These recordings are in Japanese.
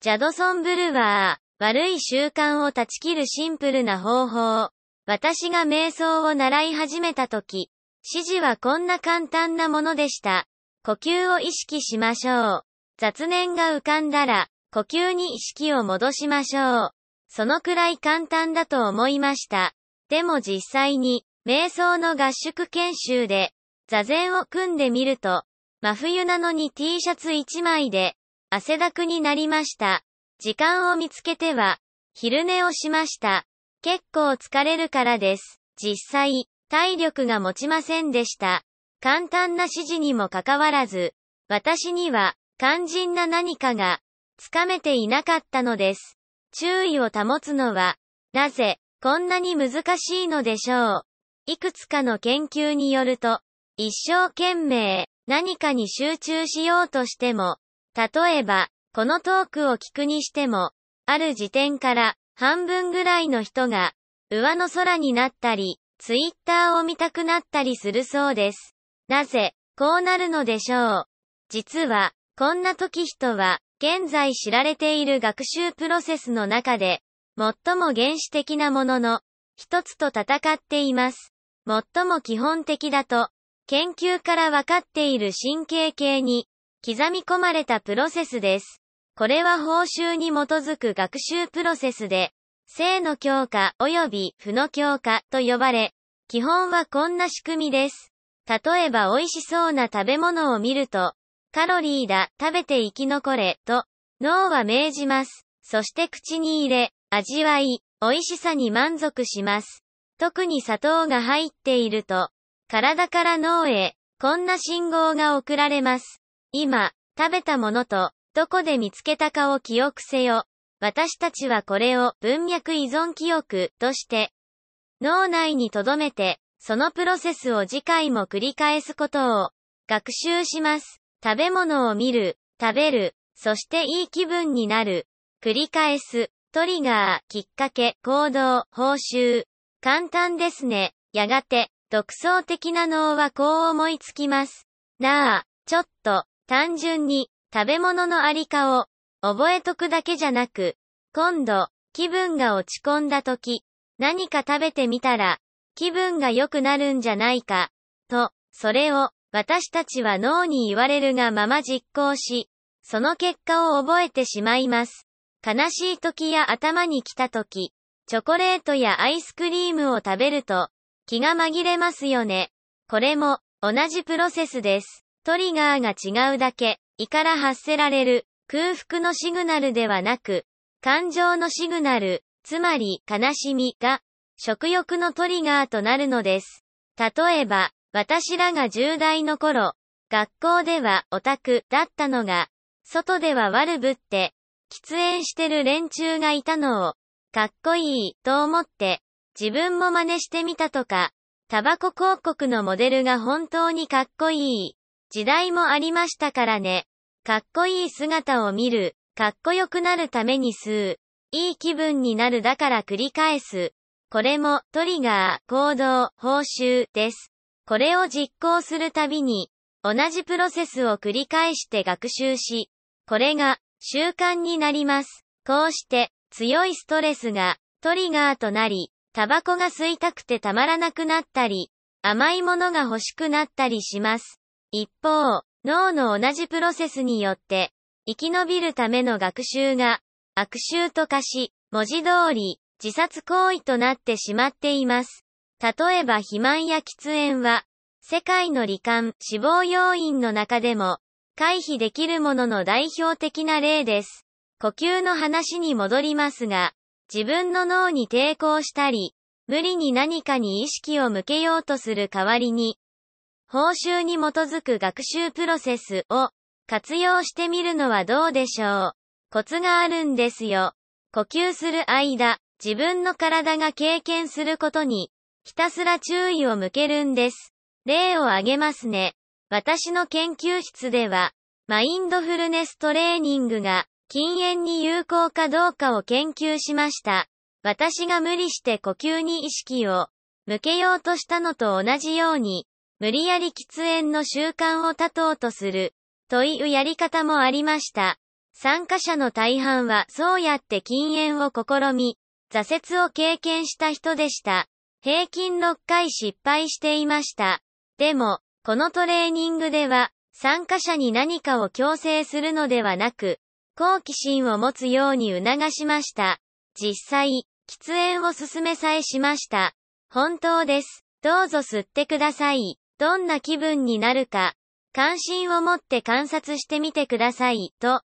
ジャドソン・ブルワー、悪い習慣を断ち切るシンプルな方法。私が瞑想を習い始めた時、指示はこんな簡単なものでした。呼吸を意識しましょう。雑念が浮かんだら、呼吸に意識を戻しましょう。そのくらい簡単だと思いました。でも実際に、瞑想の合宿研修で、座禅を組んでみると、真冬なのに T シャツ1枚で、汗だくになりました。時間を見つけては、昼寝をしました。結構疲れるからです。実際、体力が持ちませんでした。簡単な指示にもかかわらず、私には、肝心な何かが、つかめていなかったのです。注意を保つのは、なぜ、こんなに難しいのでしょう。いくつかの研究によると、一生懸命、何かに集中しようとしても、例えば、このトークを聞くにしても、ある時点から半分ぐらいの人が上の空になったり、ツイッターを見たくなったりするそうです。なぜ、こうなるのでしょう。実は、こんな時人は、現在知られている学習プロセスの中で、最も原始的なものの、一つと戦っています。最も基本的だと、研究からわかっている神経系に、刻み込まれたプロセスです。これは報酬に基づく学習プロセスで、性の強化及び負の強化と呼ばれ、基本はこんな仕組みです。例えば美味しそうな食べ物を見ると、カロリーだ、食べて生き残れ、と、脳は命じます。そして口に入れ、味わい、美味しさに満足します。特に砂糖が入っていると、体から脳へ、こんな信号が送られます。今、食べたものと、どこで見つけたかを記憶せよ。私たちはこれを文脈依存記憶として、脳内に留めて、そのプロセスを次回も繰り返すことを学習します。食べ物を見る、食べる、そしていい気分になる。繰り返す。トリガー、きっかけ、行動、報酬。簡単ですね。やがて、独創的な脳はこう思いつきます。なあ、ちょっと、単純に、食べ物のありかを、覚えとくだけじゃなく、今度、気分が落ち込んだ時、何か食べてみたら、気分が良くなるんじゃないか、と、それを、私たちは脳に言われるがまま実行し、その結果を覚えてしまいます。悲しい時や頭に来た時、チョコレートやアイスクリームを食べると、気が紛れますよね。これも、同じプロセスです。トリガーが違うだけ、胃から発せられる空腹のシグナルではなく、感情のシグナル、つまり悲しみが食欲のトリガーとなるのです。例えば、私らが10代の頃、学校ではオタクだったのが、外では悪ぶって、喫煙してる連中がいたのを、かっこいいと思って、自分も真似してみたとか、タバコ広告のモデルが本当にかっこいい時代もありましたからね。かっこいい姿を見る、かっこよくなるために吸う、いい気分になるだから繰り返す。これもトリガー、行動、報酬です。これを実行するたびに、同じプロセスを繰り返して学習し、これが習慣になります。こうして強いストレスがトリガーとなり、タバコが吸いたくてたまらなくなったり、甘いものが欲しくなったりします。一方、脳の同じプロセスによって、生き延びるための学習が、悪習と化し、文字通り、自殺行為となってしまっています。例えば肥満や喫煙は、世界の罹患、死亡要因の中でも、回避できるものの代表的な例です。呼吸の話に戻りますが、自分の脳に抵抗したり、無理に何かに意識を向けようとする代わりに、報酬に基づく学習プロセスを活用してみるのはどうでしょう。コツがあるんですよ。呼吸する間、自分の体が経験することに、ひたすら注意を向けるんです。例を挙げますね。私の研究室では、マインドフルネストレーニングが禁煙に有効かどうかを研究しました。私が無理して呼吸に意識を向けようとしたのと同じように、無理やり喫煙の習慣を断とうとする、というやり方もありました。参加者の大半はそうやって禁煙を試み、挫折を経験した人でした。平均6回失敗していました。でも、このトレーニングでは、参加者に何かを強制するのではなく、好奇心を持つように促しました。実際、喫煙を進めさえしました。本当です。どうぞ吸ってください。どんな気分になるか、関心を持って観察してみてください、と。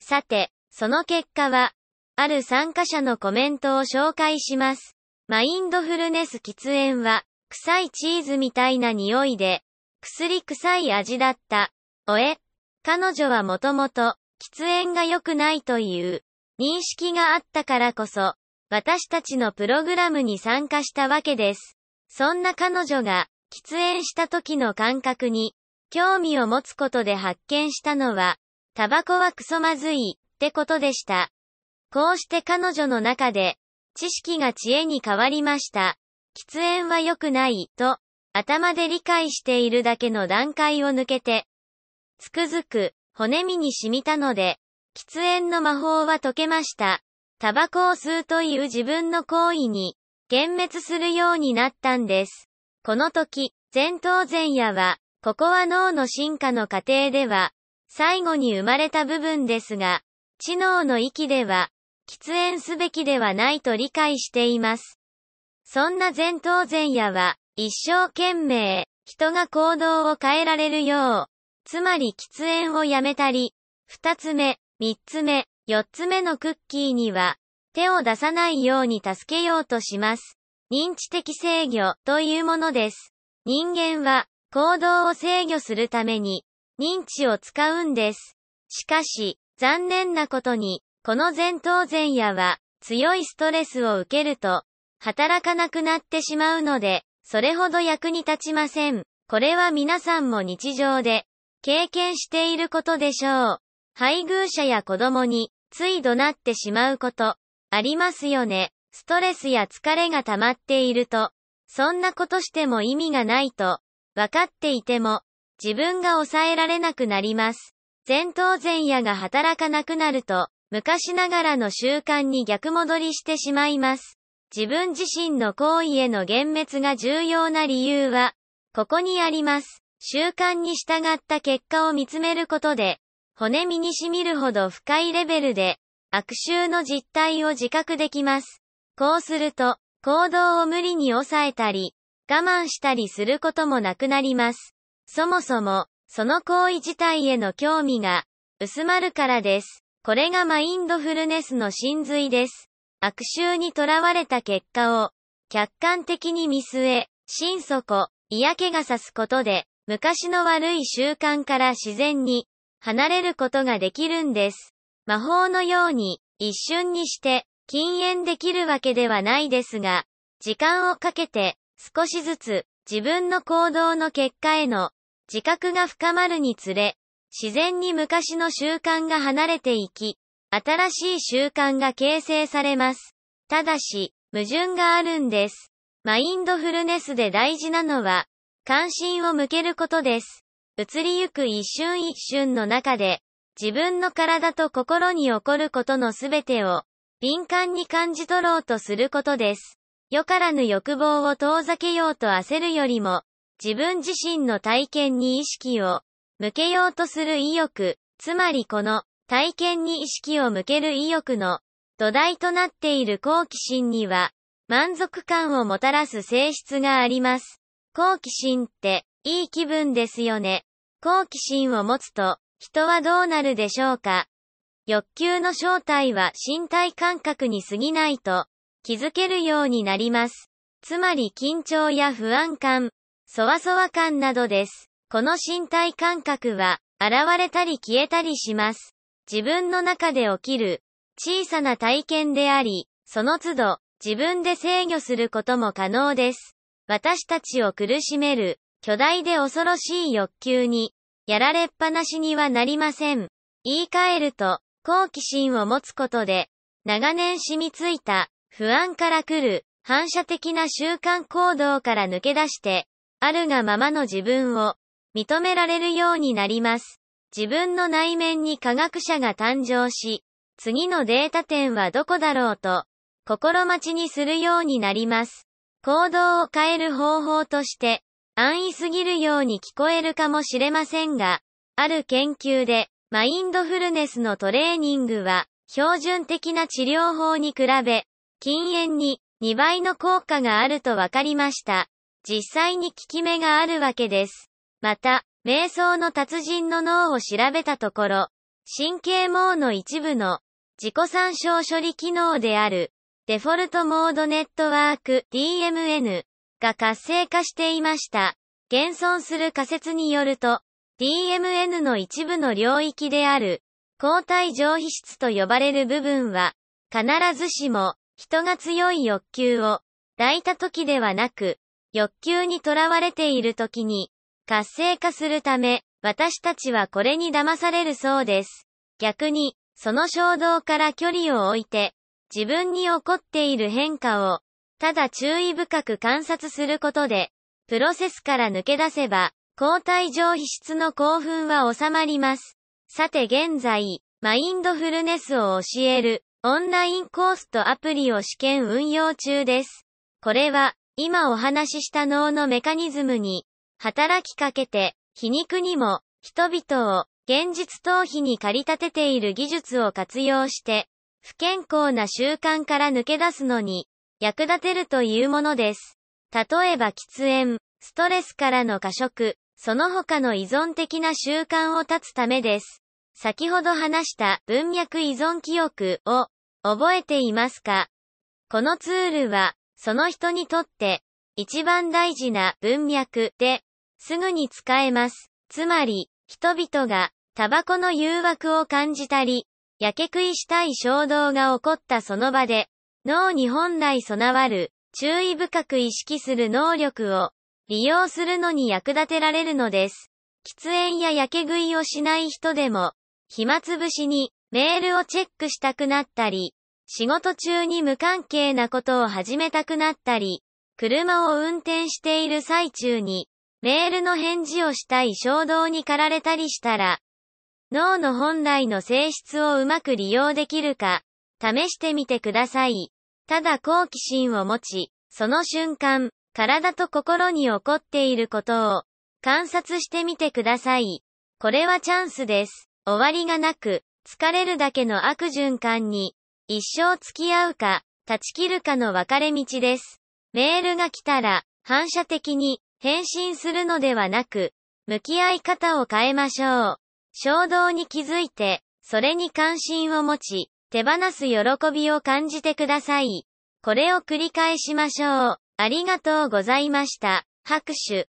さて、その結果は、ある参加者のコメントを紹介します。マインドフルネス喫煙は、臭いチーズみたいな匂いで、薬臭い味だった。おえ彼女はもともと、喫煙が良くないという認識があったからこそ、私たちのプログラムに参加したわけです。そんな彼女が、喫煙した時の感覚に、興味を持つことで発見したのは、タバコはクソまずい、ってことでした。こうして彼女の中で、知識が知恵に変わりました。喫煙は良くない、と、頭で理解しているだけの段階を抜けて、つくづく、骨身に染みたので、喫煙の魔法は解けました。タバコを吸うという自分の行為に、幻滅するようになったんです。この時、前頭前野は、ここは脳の進化の過程では、最後に生まれた部分ですが、知能の域では、喫煙すべきではないと理解しています。そんな前頭前野は、一生懸命、人が行動を変えられるよう、つまり喫煙をやめたり、二つ目、三つ目、四つ目のクッキーには、手を出さないように助けようとします。認知的制御というものです。人間は、行動を制御するために、認知を使うんです。しかし、残念なことに、この前頭前野は、強いストレスを受けると、働かなくなってしまうので、それほど役に立ちません。これは皆さんも日常で、経験していることでしょう。配偶者や子供に、つい怒鳴ってしまうこと、ありますよね。ストレスや疲れが溜まっていると、そんなことしても意味がないと、分かっていても、自分が抑えられなくなります。前頭前野が働かなくなると、昔ながらの習慣に逆戻りしてしまいます。自分自身の行為への幻滅が重要な理由は、ここにあります。習慣に従った結果を見つめることで、骨身に染みるほど深いレベルで、悪臭の実態を自覚できます。こうすると、行動を無理に抑えたり、我慢したりすることもなくなります。そもそも、その行為自体への興味が、薄まるからです。これがマインドフルネスの真髄です。悪臭にとらわれた結果を、客観的に見据え、心底、嫌気がさすことで、昔の悪い習慣から自然に、離れることができるんです。魔法のように、一瞬にして、禁煙できるわけではないですが、時間をかけて、少しずつ、自分の行動の結果への、自覚が深まるにつれ、自然に昔の習慣が離れていき、新しい習慣が形成されます。ただし、矛盾があるんです。マインドフルネスで大事なのは、関心を向けることです。移りゆく一瞬一瞬の中で、自分の体と心に起こることのすべてを、敏感に感じ取ろうとすることです。よからぬ欲望を遠ざけようと焦るよりも、自分自身の体験に意識を向けようとする意欲、つまりこの体験に意識を向ける意欲の土台となっている好奇心には満足感をもたらす性質があります。好奇心っていい気分ですよね。好奇心を持つと人はどうなるでしょうか？欲求の正体は身体感覚に過ぎないと気づけるようになります。つまり緊張や不安感、そわそわ感などです。この身体感覚は、現れたり消えたりします。自分の中で起きる、小さな体験であり、その都度、自分で制御することも可能です。私たちを苦しめる、巨大で恐ろしい欲求に、やられっぱなしにはなりません。言い換えると、好奇心を持つことで、長年染みついた、不安から来る、反射的な習慣行動から抜け出して、あるがままの自分を、認められるようになります。自分の内面に科学者が誕生し、次のデータ点はどこだろうと、心待ちにするようになります。行動を変える方法として、安易すぎるように聞こえるかもしれませんが、ある研究で、マインドフルネスのトレーニングは、標準的な治療法に比べ、禁煙に2倍の効果があると分かりました。実際に効き目があるわけです。また、瞑想の達人の脳を調べたところ、神経網の一部の自己参照処理機能であるデフォルトモードネットワーク DMN が活性化していました。現存する仮説によると、DMN の一部の領域である抗体上皮質と呼ばれる部分は、必ずしも人が強い欲求を抱いた時ではなく、欲求にとらわれている時に活性化するため、私たちはこれに騙されるそうです。逆に、その衝動から距離を置いて、自分に起こっている変化を、ただ注意深く観察することで、プロセスから抜け出せば、抗体上皮質の興奮は収まります。さて現在、マインドフルネスを教える、オンラインコースとアプリを試験運用中です。これは、今お話しした脳のメカニズムに、働きかけて、皮肉にも、人々を、現実逃避に駆り立てている技術を活用して、不健康な習慣から抜け出すのに、役立てるというものです。例えば喫煙、ストレスからの過食、その他の依存的な習慣を断つためです。先ほど話した文脈依存記憶を覚えていますか？このツールは、その人にとって一番大事な文脈で、すぐに使えます。つまり、人々が、タバコの誘惑を感じたり、やけ食いしたい衝動が起こったその場で、脳に本来備わる、注意深く意識する能力を、利用するのに役立てられるのです。喫煙ややけ食いをしない人でも、暇つぶしにメールをチェックしたくなったり、仕事中に無関係なことを始めたくなったり、車を運転している最中に、メールの返事をしたい衝動に駆られたりしたら、脳の本来の性質をうまく利用できるか、試してみてください。ただ好奇心を持ち、その瞬間、体と心に起こっていることを観察してみてください。これはチャンスです。終わりがなく、疲れるだけの悪循環に、一生付き合うか、断ち切るかの分かれ道です。メールが来たら、反射的に、返信するのではなく、向き合い方を変えましょう。衝動に気づいて、それに関心を持ち、手放す喜びを感じてください。これを繰り返しましょう。ありがとうございました。拍手。